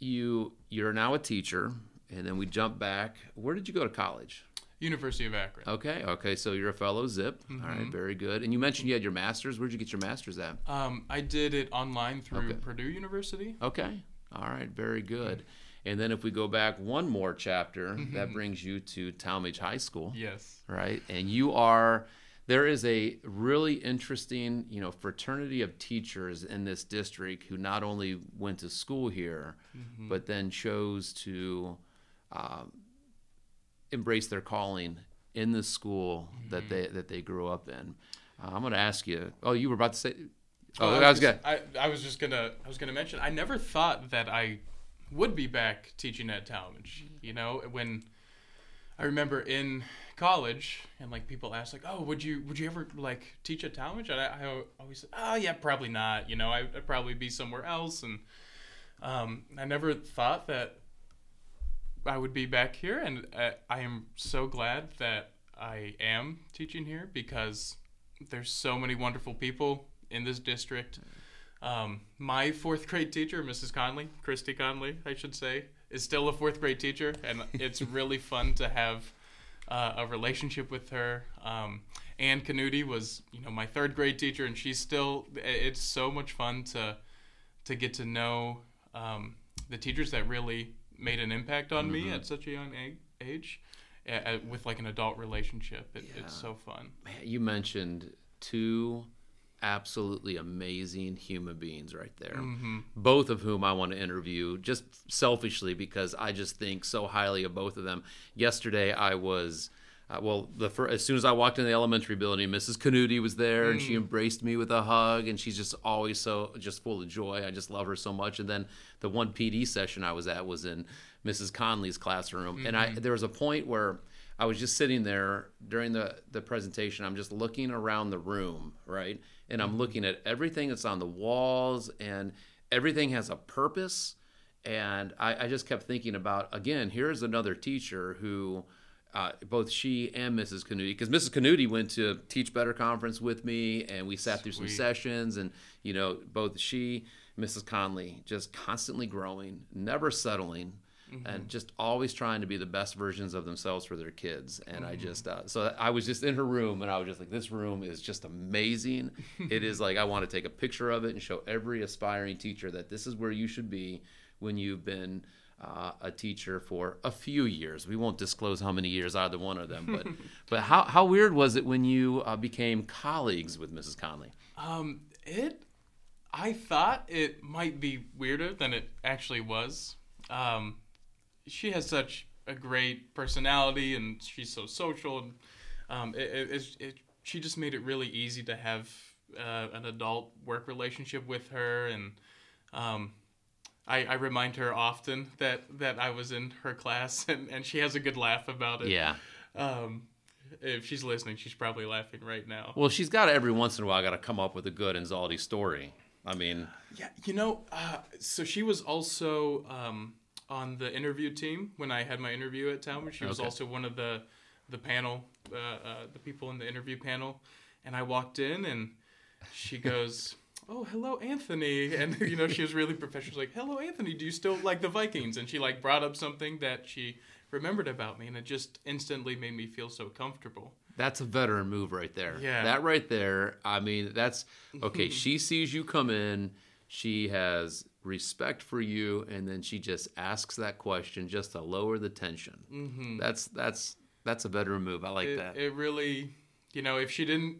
you you're now a teacher, and then we jump back. Where did you go to college? University of Akron. Okay, okay. So you're a fellow Zip. All right, very good. And you mentioned you had your master's. Where'd you get your master's at? Um, I did it online through Okay. Purdue University. Okay. All right. Very good. And then if we go back one more chapter, that brings you to Tallmadge High School, Yes. right? And you are there is a really interesting, you know, fraternity of teachers in this district who not only went to school here, but then chose to um, embrace their calling in the school that they that they grew up in. Uh, I'm going to ask you. Oh, you were about to say. Oh, I was gonna. I, I was just gonna I was gonna mention I never thought that I would be back teaching at Tallmadge. You know, when I remember in college and like people ask like, oh, would you would you ever like teach at Tallmadge? And I, I always said, oh yeah, probably not. You know, I, I'd probably be somewhere else. And um, I never thought that I would be back here, and uh, I am so glad that I am teaching here because there's so many wonderful people in this district. Um, my fourth grade teacher, Mrs. Conley, Christy Conley, I should say, is still a fourth grade teacher, and it's really fun to have uh, a relationship with her. Um, Ann Canuti was, you know, my third grade teacher, and she's still. It's so much fun to to get to know um, the teachers that really made an impact on me at such a young age, uh, with like an adult relationship. It, Yeah. It's so fun. Man, you mentioned two absolutely amazing human beings right there. Mm-hmm. Both of whom I want to interview just selfishly because I just think so highly of both of them. Yesterday I was uh, well, the fir- as soon as I walked in the elementary building, Mrs. Canuti was there, and she hmm. embraced me with a hug, and she's just always so just full of joy. I just love her so much. And then the one PD session I was at was in Mrs. Conley's classroom, and I mm-hmm. there was a point where I was just sitting there during the the presentation. I'm just looking around the room, right, and I'm mm-hmm. looking at everything that's on the walls, and everything has a purpose. And I, I just kept thinking about again. Here's another teacher who uh, both she and Mrs. Canuti, because Mrs. Canuti went to Teach Better conference with me, and we sat through some sessions, and you know, both she, Mrs. Conley, just constantly growing, never settling, and just always trying to be the best versions of themselves for their kids. And Mm-hmm. I just, uh, so I was just in her room and I was just like, this room is just amazing. it is like, I want to take a picture of it and show every aspiring teacher that this is where you should be when you've been uh, a teacher for a few years. We won't disclose how many years either one of them, but but how, how weird was it when you uh, became colleagues with Mrs. Conley? Um, it, I thought it might be weirder than it actually was. Um, she has such a great personality, and she's so social, and um, it, it, it, it she just made it really easy to have uh, an adult work relationship with her, and um, I, I remind her often that that I was in her class, and, and she has a good laugh about it. Yeah. Um, if she's listening, she's probably laughing right now. Well, she's got to every once in a while got to come up with a good Anzaldi story. I mean, Yeah, you know, uh, so she was also um, on the interview team when I had my interview at Tallmadge. She was Okay. also one of the the panel, uh, uh, the people in the interview panel, and I walked in and she goes. Oh, hello, Anthony. And, you know, she was really professional. She's like, hello, Anthony, do you still like the Vikings? And she, like, brought up something that she remembered about me, and it just instantly made me feel so comfortable. that's a veteran move right there. Yeah. That right there. I mean, that's okay. she sees you come in. She has respect for you, and then she just asks that question just to lower the tension. Mm-hmm. That's that's that's a veteran move. I like it, that. it really, you know, if she didn't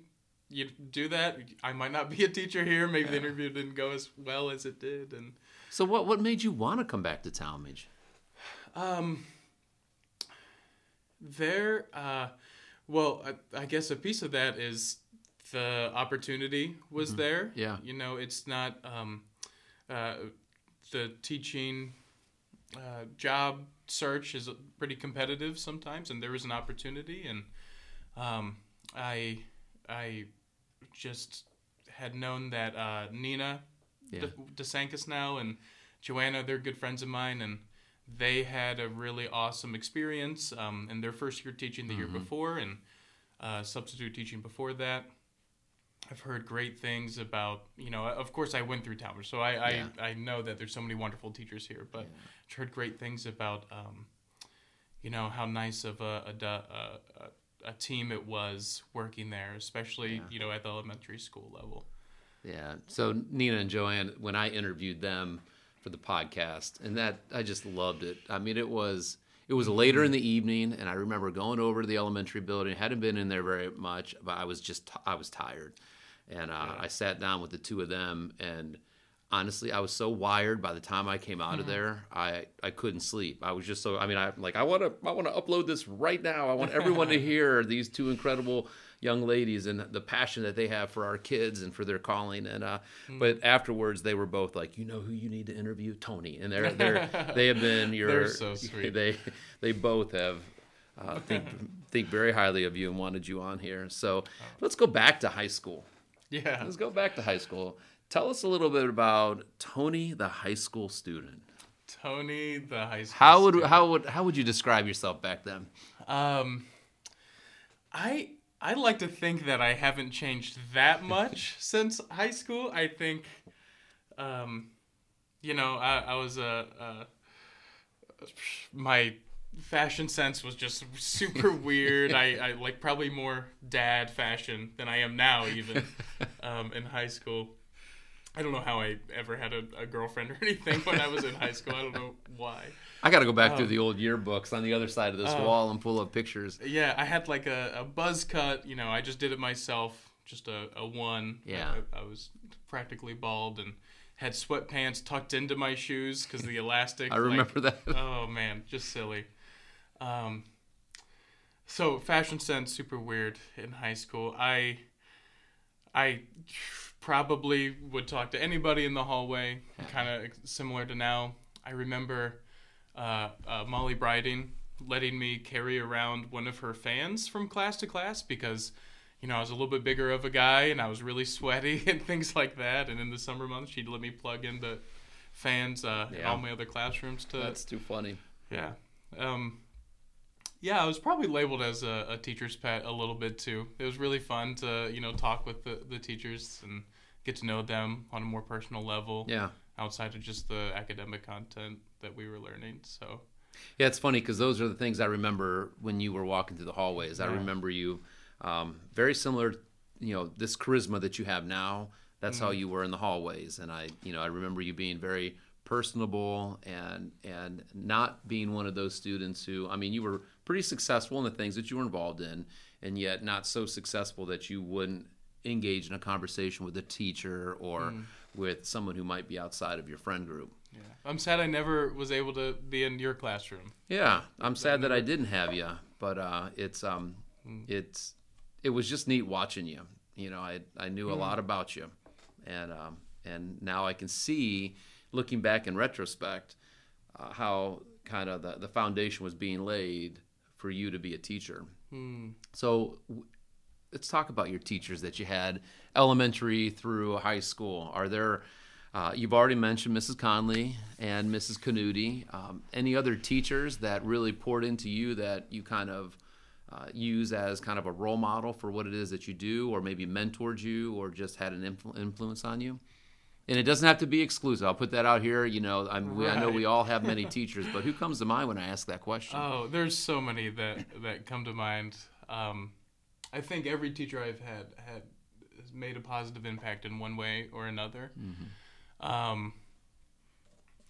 you do that, I might not be a teacher here. Maybe the interview didn't go as well as it did, and so what what made you want to come back to Tallmadge? um, there, uh, well, I, I guess a piece of that is the opportunity was there. Yeah. you know, it's not um, uh, the teaching uh, job search is pretty competitive sometimes, and there was an opportunity, and um, I I just had known that uh, Nina Yeah. DeSantis now and Joanna, they're good friends of mine, and they had a really awesome experience um, in their first year teaching the year before, and uh, substitute teaching before that. I've heard great things about, you know, of course I went through Tallmadge, so I, Yeah. I, I know that there's so many wonderful teachers here, but I've heard great things about, um, you know, how nice of a, a, a, a, a team it was working there, especially, you know, at the elementary school level. Yeah. So Nina and Joanne, when I interviewed them for the podcast, and that I just loved it. I mean, it was it was later in the evening, and I remember going over to the elementary building. hadn't been in there very much, but I was just I was tired, and uh, I sat down with the two of them, and honestly, I was so wired by the time I came out of there, I I couldn't sleep. I was just so I mean, I like I want to I want to upload this right now. I want everyone to hear these two incredible young ladies and the passion that they have for our kids and for their calling. And uh, but afterwards, they were both like, you know, who you need to interview, Tony. And they're they're they have been your They're so sweet. They they both have. Uh, think think very highly of you and wanted you on here. So let's go back to high school. Yeah. Let's go back to high school. Tell us a little bit about Tony, the high school student. Tony, the high school. How would student. how would how would you describe yourself back then? Um, I I like to think that I haven't changed that much since high school. I think, um, you know, I, I was a, a my fashion sense was just super weird. I, I like probably more dad fashion than I am now, even um, in high school. I don't know how I ever had a, a girlfriend or anything when I was in high school. I don't know why. I got to go back Um, through the old yearbooks on the other side of this wall and pull up pictures. Yeah, I had like a, a buzz cut. You know, I just did it myself, just a, a one. Yeah. I, I was practically bald and had sweatpants tucked into my shoes because the elastic. I like- remember that. oh man, just silly. Um, so fashion sense super weird in high school. I I probably would talk to anybody in the hallway, kind of similar to now. I remember uh, uh, Molly Briding letting me carry around one of her fans from class to class because you know I was a little bit bigger of a guy and I was really sweaty and things like that. And in the summer months, she'd let me plug in the fans uh, in all my other classrooms to That's too funny. yeah. Um, yeah, I was probably labeled as a, a teacher's pet a little bit too. It was really fun to, you know, talk with the, the teachers and get to know them on a more personal level Yeah. outside of just the academic content that we were learning. So, Yeah, it's funny because those are the things I remember when you were walking through the hallways. I remember you um, very similar, you know, this charisma that you have now. That's how you were in the hallways, and I, you know, I remember you being very personable and and not being one of those students who, I mean, you were pretty successful in the things that you were involved in, and yet not so successful that you wouldn't engage in a conversation with a teacher or with someone who might be outside of your friend group. Yeah. I'm sad I never was able to be in your classroom. Yeah, I'm sad that I didn't have you, but uh, it's um, Mm. it's it was just neat watching you. You know, I I knew a Mm. lot about you, and um, and now I can see, looking back in retrospect, uh, how kind of the the foundation was being laid for you to be a teacher. Hmm. So let's talk about your teachers that you had elementary through high school. Are there, uh, you've already mentioned Mrs. Conley and Mrs. Canuti. Um, any other teachers that really poured into you that you kind of uh, use as kind of a role model for what it is that you do, or maybe mentored you, or just had an influ- influence on you? And it doesn't have to be exclusive. I'll put that out here. You know, I'm, we, I know we all have many teachers, but who comes to mind when I ask that question? Oh, there's so many that that come to mind. Um, I think every teacher I've had had has made a positive impact in one way or another. Um,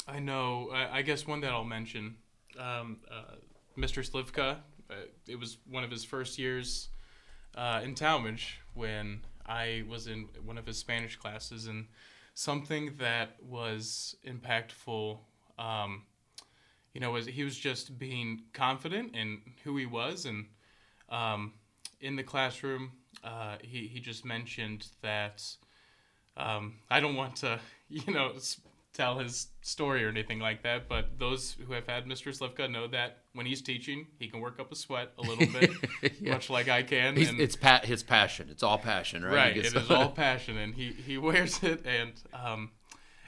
I know. I, I guess one that I'll mention, um, uh, Mr. Slivka. Uh, it was one of his first years uh, in Tallmadge when I was in one of his Spanish classes, and something that was impactful. Um, you know, was he was just being confident in who he was, and um, in the classroom, uh, he he just mentioned that um, I don't want to, you know, tell his story or anything like that, but those who have had Mr. Slivka know that when he's teaching, he can work up a sweat a little bit, Yeah. much like I can. He's, and- it's pa- his passion. It's all passion, right? Right it is all passion and he he wears it and um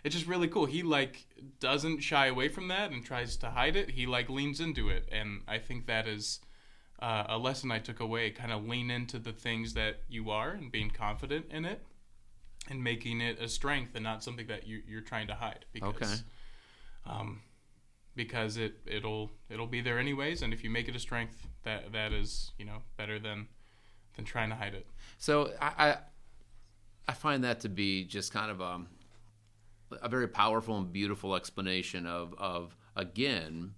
it's just really cool he like doesn't shy away from that and tries to hide it he like leans into it and i think that is uh, a lesson i took away kind of lean into the things that you are and being confident in it and making it a strength and not something that you, you're trying to hide because Okay. um, because it it'll it'll be there anyways and if you make it a strength that that is you know better than than trying to hide it So I, I I find that to be just kind of a a very powerful and beautiful explanation of of again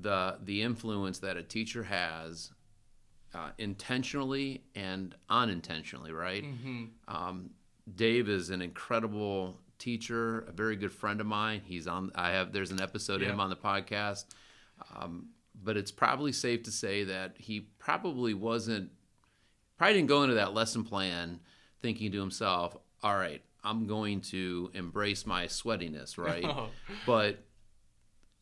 the the influence that a teacher has uh, intentionally and unintentionally, right? Um, Dave is an incredible teacher, a very good friend of mine. He's on. I have. There's an episode of him on the podcast. Um, but it's probably safe to say that he probably wasn't. Probably didn't go into that lesson plan thinking to himself, "All right, I'm going to embrace my sweatiness, right?" Oh. but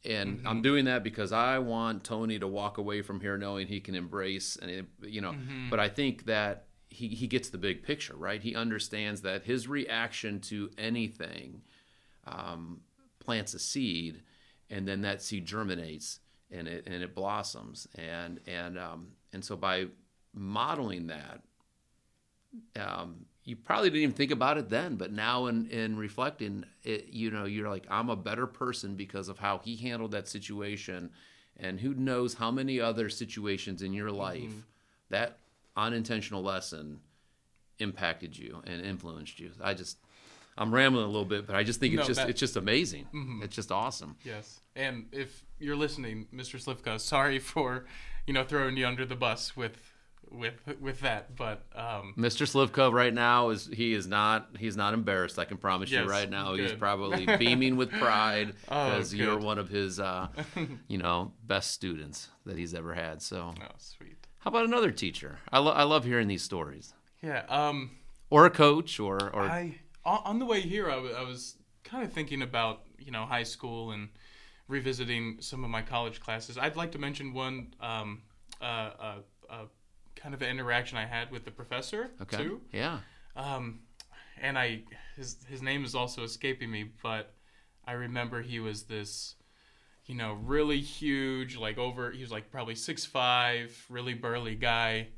and I'm doing that because I want Tony to walk away from here knowing he can embrace and you know. But I think that he he gets the big picture, right? He understands that his reaction to anything um, plants a seed, and then that seed germinates and it and it blossoms, and and um, and so by modeling that, um, you probably didn't even think about it then, but now in, in reflecting, it, you know, you're like, I'm a better person because of how he handled that situation. And who knows how many other situations in your mm-hmm. life that unintentional lesson impacted you and influenced you. I just, I'm rambling a little bit, but I just think it's just, that- it's just amazing. Mm-hmm. It's just awesome. Yes, and if you're listening, Mr. Slivka, sorry for, you know, throwing you under the bus with, with, with that. But um, Mr. Slivka right now is he is not he's not embarrassed. I can promise you right now he's probably beaming with pride Oh, because you're one of his uh, you know best students that he's ever had. So oh, sweet. how about another teacher? I, lo- I love hearing these stories, Yeah. Um, or a coach, or or I on on the way here, I was kind of thinking about you know high school and revisiting some of my college classes. I'd like to mention one um, uh, uh, uh, kind of an interaction I had with the professor okay, too. yeah, Um, and I his his name is also escaping me, but I remember he was this, you know, really huge, like over he was like probably six five, really burly guy.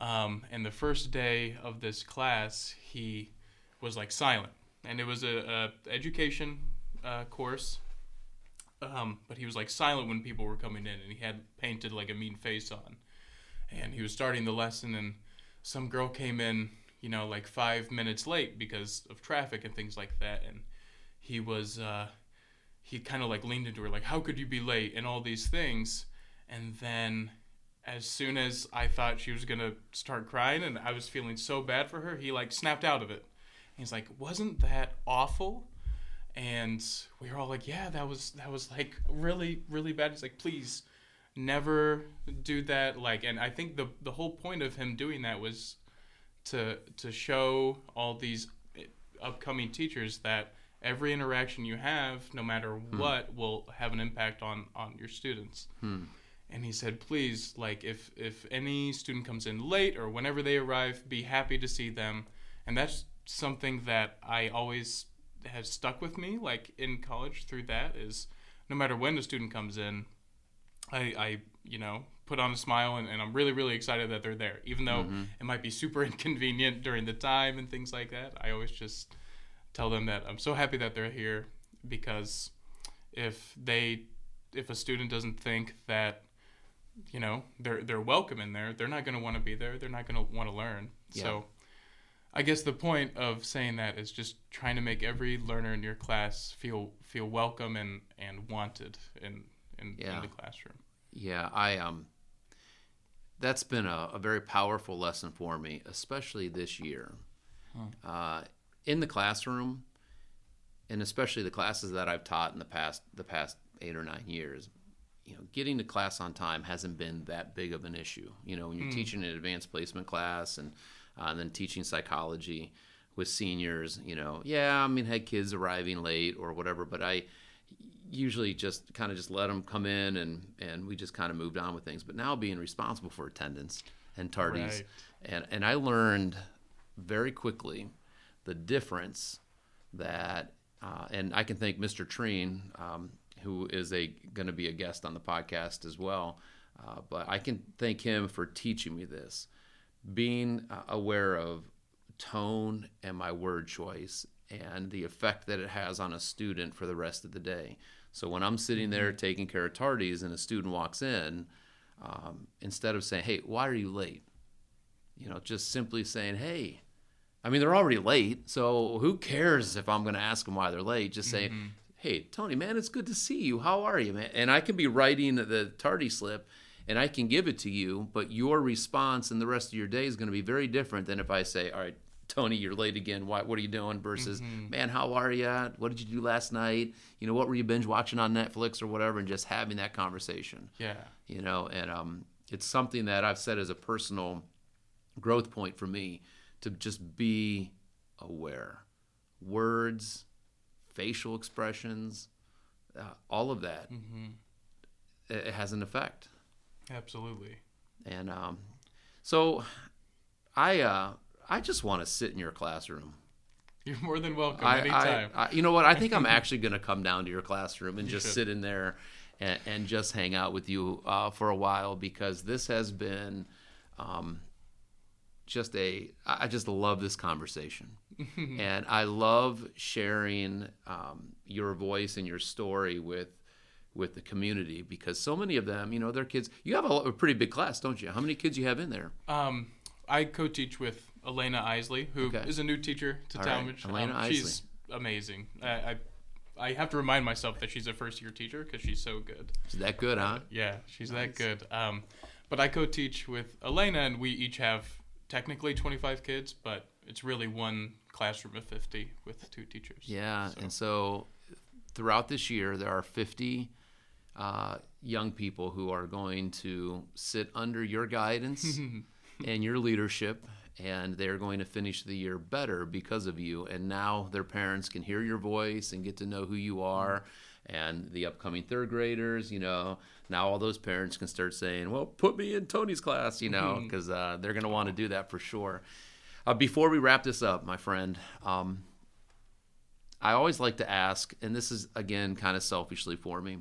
Um, and the first day of this class, he was like silent, and it was a, a education uh, course. um, but he was like silent when people were coming in, and he had painted like a mean face on, and he was starting the lesson, and some girl came in, you know, like five minutes late because of traffic and things like that, and he was uh, he kind of like leaned into her like, "How could you be late?" and all these things, and then as soon as I thought she was gonna start crying and I was feeling so bad for her, he like snapped out of it. He's like, "Wasn't that awful?" And we were all like, "Yeah, that was that was like really really bad." He's like, "Please, never do that." Like, and I think the the whole point of him doing that was to to show all these upcoming teachers that every interaction you have, no matter Hmm. what, will have an impact on on your students Hmm. and he said please like if if any student comes in late or whenever they arrive be happy to see them and that's something that i always has stuck with me like in college through that is no matter when a student comes in i i you know put on a smile and, and i'm really really excited that they're there. Even though mm-hmm. it might be super inconvenient during the time and things like that i always just tell them that i'm so happy that they're here because if they if a student doesn't think that you know they're they're welcome in there they're not going to want to be there they're not going to want to learn. Yeah. so i guess the point of saying that is just trying to make every learner in your class feel feel welcome and and wanted in in, Yeah. in the classroom Yeah, I um that's been a, a very powerful lesson for me, especially this year. Uh, in the classroom, and especially the classes that I've taught in the past the past eight or nine years, you know, getting to class on time hasn't been that big of an issue. You know, when you're teaching an advanced placement class and uh, and then teaching psychology with seniors, you know, yeah, I mean, had kids arriving late or whatever, but I usually just kind of just let them come in and and we just kind of moved on with things. But now being responsible for attendance and tardies, Right. and and I learned very quickly the difference that, uh, and I can thank Mr. Treen, um, who is a going to be a guest on the podcast as well. Uh, but I can thank him for teaching me this, being uh, aware of tone and my word choice and the effect that it has on a student for the rest of the day. So when I'm sitting there taking care of tardies and a student walks in, um, instead of saying, "Hey, why are you late?" you know, just simply saying, "Hey," I mean, they're already late, so who cares if I'm going to ask them why they're late? Just say, "Hey, Tony, man, it's good to see you. How are you, man?" And I can be writing the tardy slip, and I can give it to you, but your response and the rest of your day is going to be very different than if I say, "All right." Tony, you're late again. Why, what are you doing? Versus, man, how are you? What did you do last night? You know, what were you binge watching on Netflix or whatever? And just having that conversation yeah you know and um, it's something that i've said as a personal growth point for me to just be aware words facial expressions uh, all of that it, it has an effect absolutely and um, so i uh, i just want to sit in your classroom you're more than welcome I, anytime I, I, you know what? I think I'm actually going to come down to your classroom and just should. sit in there and, and just hang out with you uh, for a while because this has been um, just a. I just love this conversation, and I love sharing um, your voice and your story with with the community because so many of them, you know, their kids. You have a, a pretty big class, don't you? How many kids you have in there? Um, I co-teach with Elena Isley, who is Okay. a new teacher to All right, Tallmadge. Elena um, She's amazing. I, I I have to remind myself that she's a first-year teacher because she's so good. Is that good, huh? Yeah, she's Nice. that good. Um, but I co-teach with Elena, and we each have technically 25 kids, but it's really one classroom of 50 with two teachers. Yeah, So- and so throughout this year, there are 50 uh, young people who are going to sit under your guidance and your leadership, and they're going to finish the year better because of you. And now their parents can hear your voice and get to know who you are. And the upcoming third graders, you know, now all those parents can start saying, "Well, put me in Tony's class," you know, because uh, they're going to want to do that for sure. Uh, before we wrap this up, my friend, um, I always like to ask, and this is again kind of selfishly for me,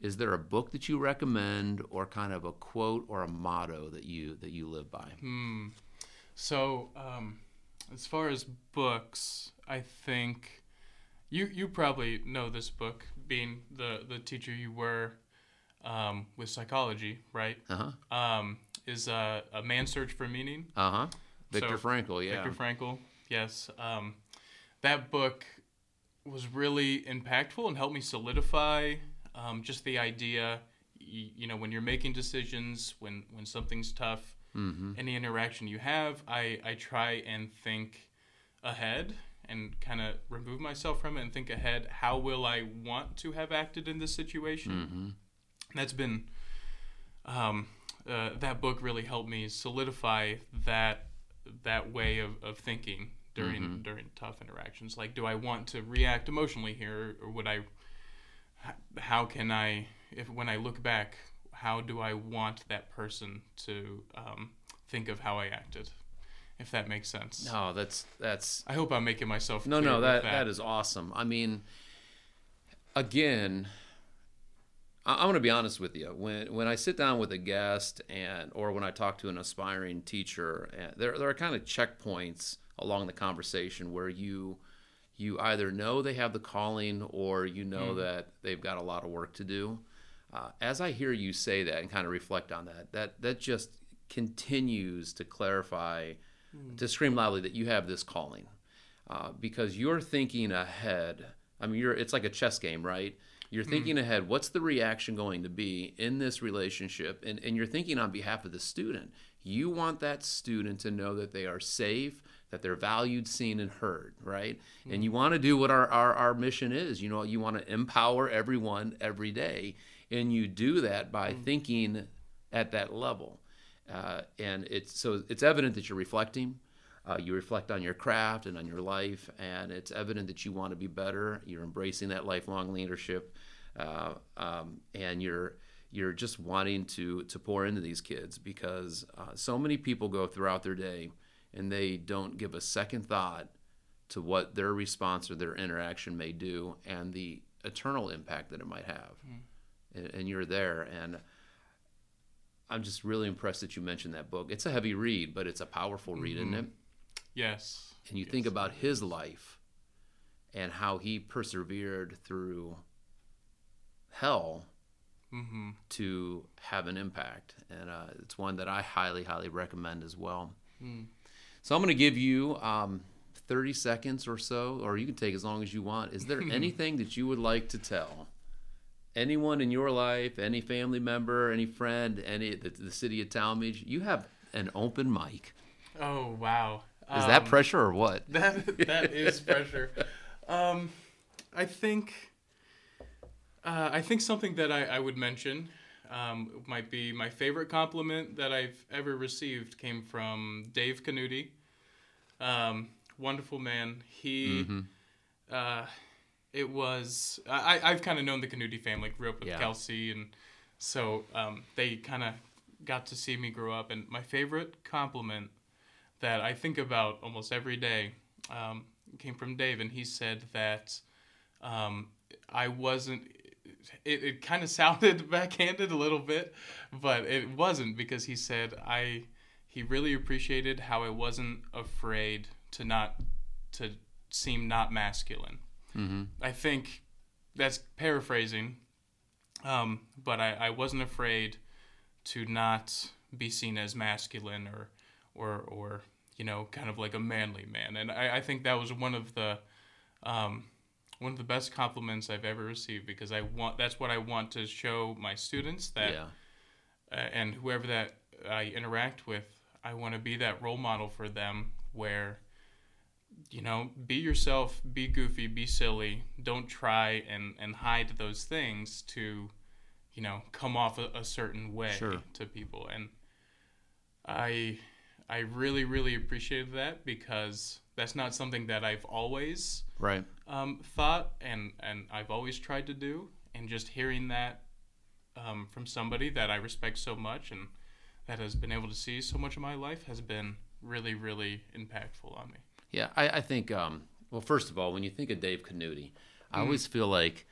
is there a book that you recommend, or kind of a quote or a motto that you that you live by? Hmm. So, um, as far as books, I think you you probably know this book, being the the teacher you were um, with psychology, right? Uh huh. Um, is uh, a man's search for meaning. Uh huh. Viktor So, Frankl. Yeah. Viktor Frankl. Yes. Um, that book was really impactful and helped me solidify um, just the idea. You, you know, when you're making decisions, when when something's tough, mm-hmm. any interaction you have, I I try and think ahead and kind of remove myself from it and think ahead. How will I want to have acted in this situation? Mm-hmm. that's been um, uh, that book really helped me solidify that that way of, of thinking during Mhm. during tough interactions like do i want to react emotionally here or would I? how can i if when i look back how do i want that person to um, think of how i acted if that makes sense No, that's that's i hope i'm making myself no, no. with That that is awesome. I mean, again, I- I'm going to be honest with you. When when I sit down with a guest and or when I talk to an aspiring teacher, and there there are kind of checkpoints along the conversation where you you either know they have the calling or you know that they've got a lot of work to do. Uh, as I hear you say that and kind of reflect on that, that that just continues to clarify, to scream loudly that you have this calling, uh, because you're thinking ahead. I mean, you're it's like a chess game, right? You're thinking ahead. What's the reaction going to be in this relationship? And, and you're thinking on behalf of the student. You want that student to know that they are safe, that they're valued, seen, and heard, right? And you want to do what our, our, our mission is. You know, you want to empower everyone every day. And you do that by thinking at that level. Uh, and it's so it's evident that you're reflecting. Uh, you reflect on your craft and on your life, and it's evident that you want to be better. You're embracing that lifelong leadership, uh, um, and you're you're just wanting to to pour into these kids because uh, so many people go throughout their day and they don't give a second thought to what their response or their interaction may do and the eternal impact that it might have. And, and you're there, and I'm just really impressed that you mentioned that book. It's a heavy read, but it's a powerful read, isn't it? yes And you think about his life and how he persevered through hell mm-hmm. to have an impact. And uh, it's one that I highly, highly recommend as well. Mm. So I'm going to give you um, 30 seconds or so, or you can take as long as you want. Is there anything that you would like to tell? Anyone in your life, any family member, any friend, any the, the city of Tallmadge, you have an open mic. oh wow Is that Um, pressure or what? That that is pressure. Um, I think uh, I think something that I, I would mention um, might be my favorite compliment that I've ever received came from Dave Canuti. Um, wonderful man. He. Mhm. Uh, it was I, I've kind of known the Canuti family. Grew up with Yeah. Kelsey, and so um, they kind of got to see me grow up. And my favorite compliment that I think about almost every day um, came from Dave, and he said that um, I wasn't. It, it kind of sounded backhanded a little bit, but it wasn't because he said I. He really appreciated how I wasn't afraid to not to seem not masculine. Mhm. I think that's paraphrasing, um, but I, I wasn't afraid to not be seen as masculine or, or, or you know, kind of like a manly man. And I, I think that was one of the, um, one of the best compliments I've ever received because I want that's what I want to show my students that yeah. uh, and whoever that I interact with, I want to be that role model for them where, you know, be yourself, be goofy, be silly. Don't try and, and hide those things to, you know, come off a, a certain way Sure. to people. And I, I really, really appreciated that because that's not something that I've always Right. um, thought and, and I've always tried to do. And just hearing that um, from somebody that I respect so much and that has been able to see so much of my life has been really, really impactful on me. Yeah, I, I think. Um, well, first of all, when you think of Dave Canuti, I always feel like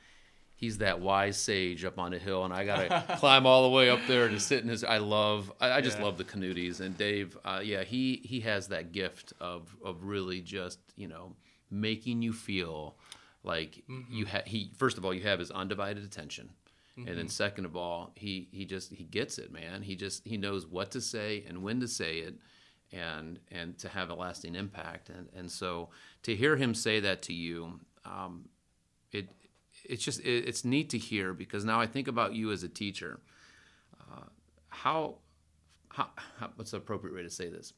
he's that wise sage up on a hill, and I gotta climb all the way up there to sit in his. I love. I, I just Yeah. love the Canutis and Dave. Uh, yeah, he he has that gift of of really just you know making you feel like you have he first of all you have his undivided attention and then second of all he he just he gets it man he just he knows what to say and when to say it and and to have a lasting impact. And and so to hear him say that to you um, it it's just it, it's neat to hear because now I think about you as a teacher. Uh, how, how how what's the appropriate way to say this?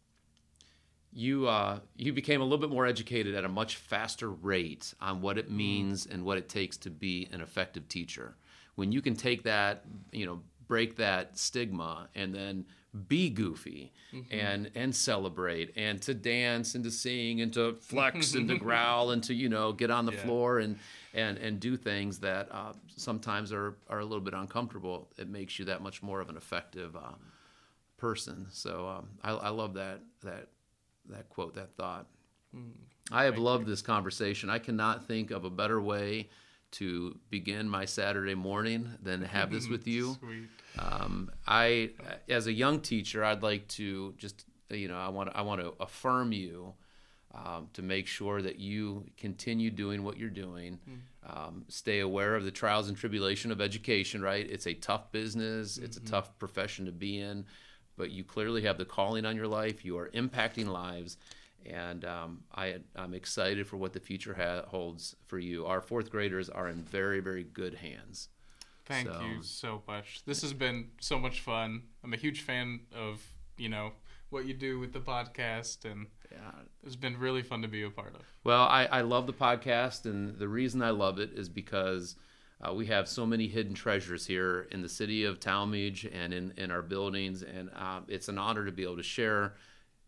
You uh, you became a little bit more educated at a much faster rate on what it means and what it takes to be an effective teacher. When you can take that, you know, break that stigma and then be goofy and and celebrate and to dance and to sing and to flex and to growl and to you know get on the Yeah. floor and and and do things that uh, sometimes are are a little bit uncomfortable. It makes you that much more of an effective uh, person. So um, I, I love that that that quote, that thought. I have loved this conversation. I cannot think of a better way to begin my Saturday morning than to have this with you. Um, I, as a young teacher, I'd like to just, you know, I want I want to affirm you um, to make sure that you continue doing what you're doing. Um, stay aware of the trials and tribulation of education. Right? It's a tough business. It's a tough profession to be in, but you clearly have the calling on your life. You are impacting lives. And um, I, I'm excited for what the future ha- holds for you. Our fourth graders are in very, very good hands. Thank So- you so much. This has been so much fun. I'm a huge fan of, you know, what you do with the podcast and Yeah, it's been really fun to be a part of. Well, I, I love the podcast, and the reason I love it is because uh, we have so many hidden treasures here in the city of Tallmadge and in, in our buildings, and uh, it's an honor to be able to share,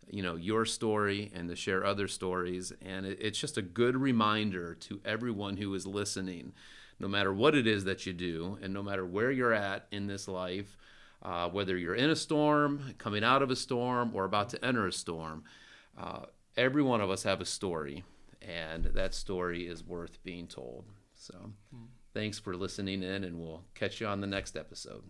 you know, your story and to share other stories, and it, it's just a good reminder to everyone who is listening, no matter what it is that you do, and no matter where you're at in this life. Uh, whether you're in a storm, coming out of a storm, or about to enter a storm, uh, every one of us have a story, and that story is worth being told. So, thanks for listening in, and we'll catch you on the next episode.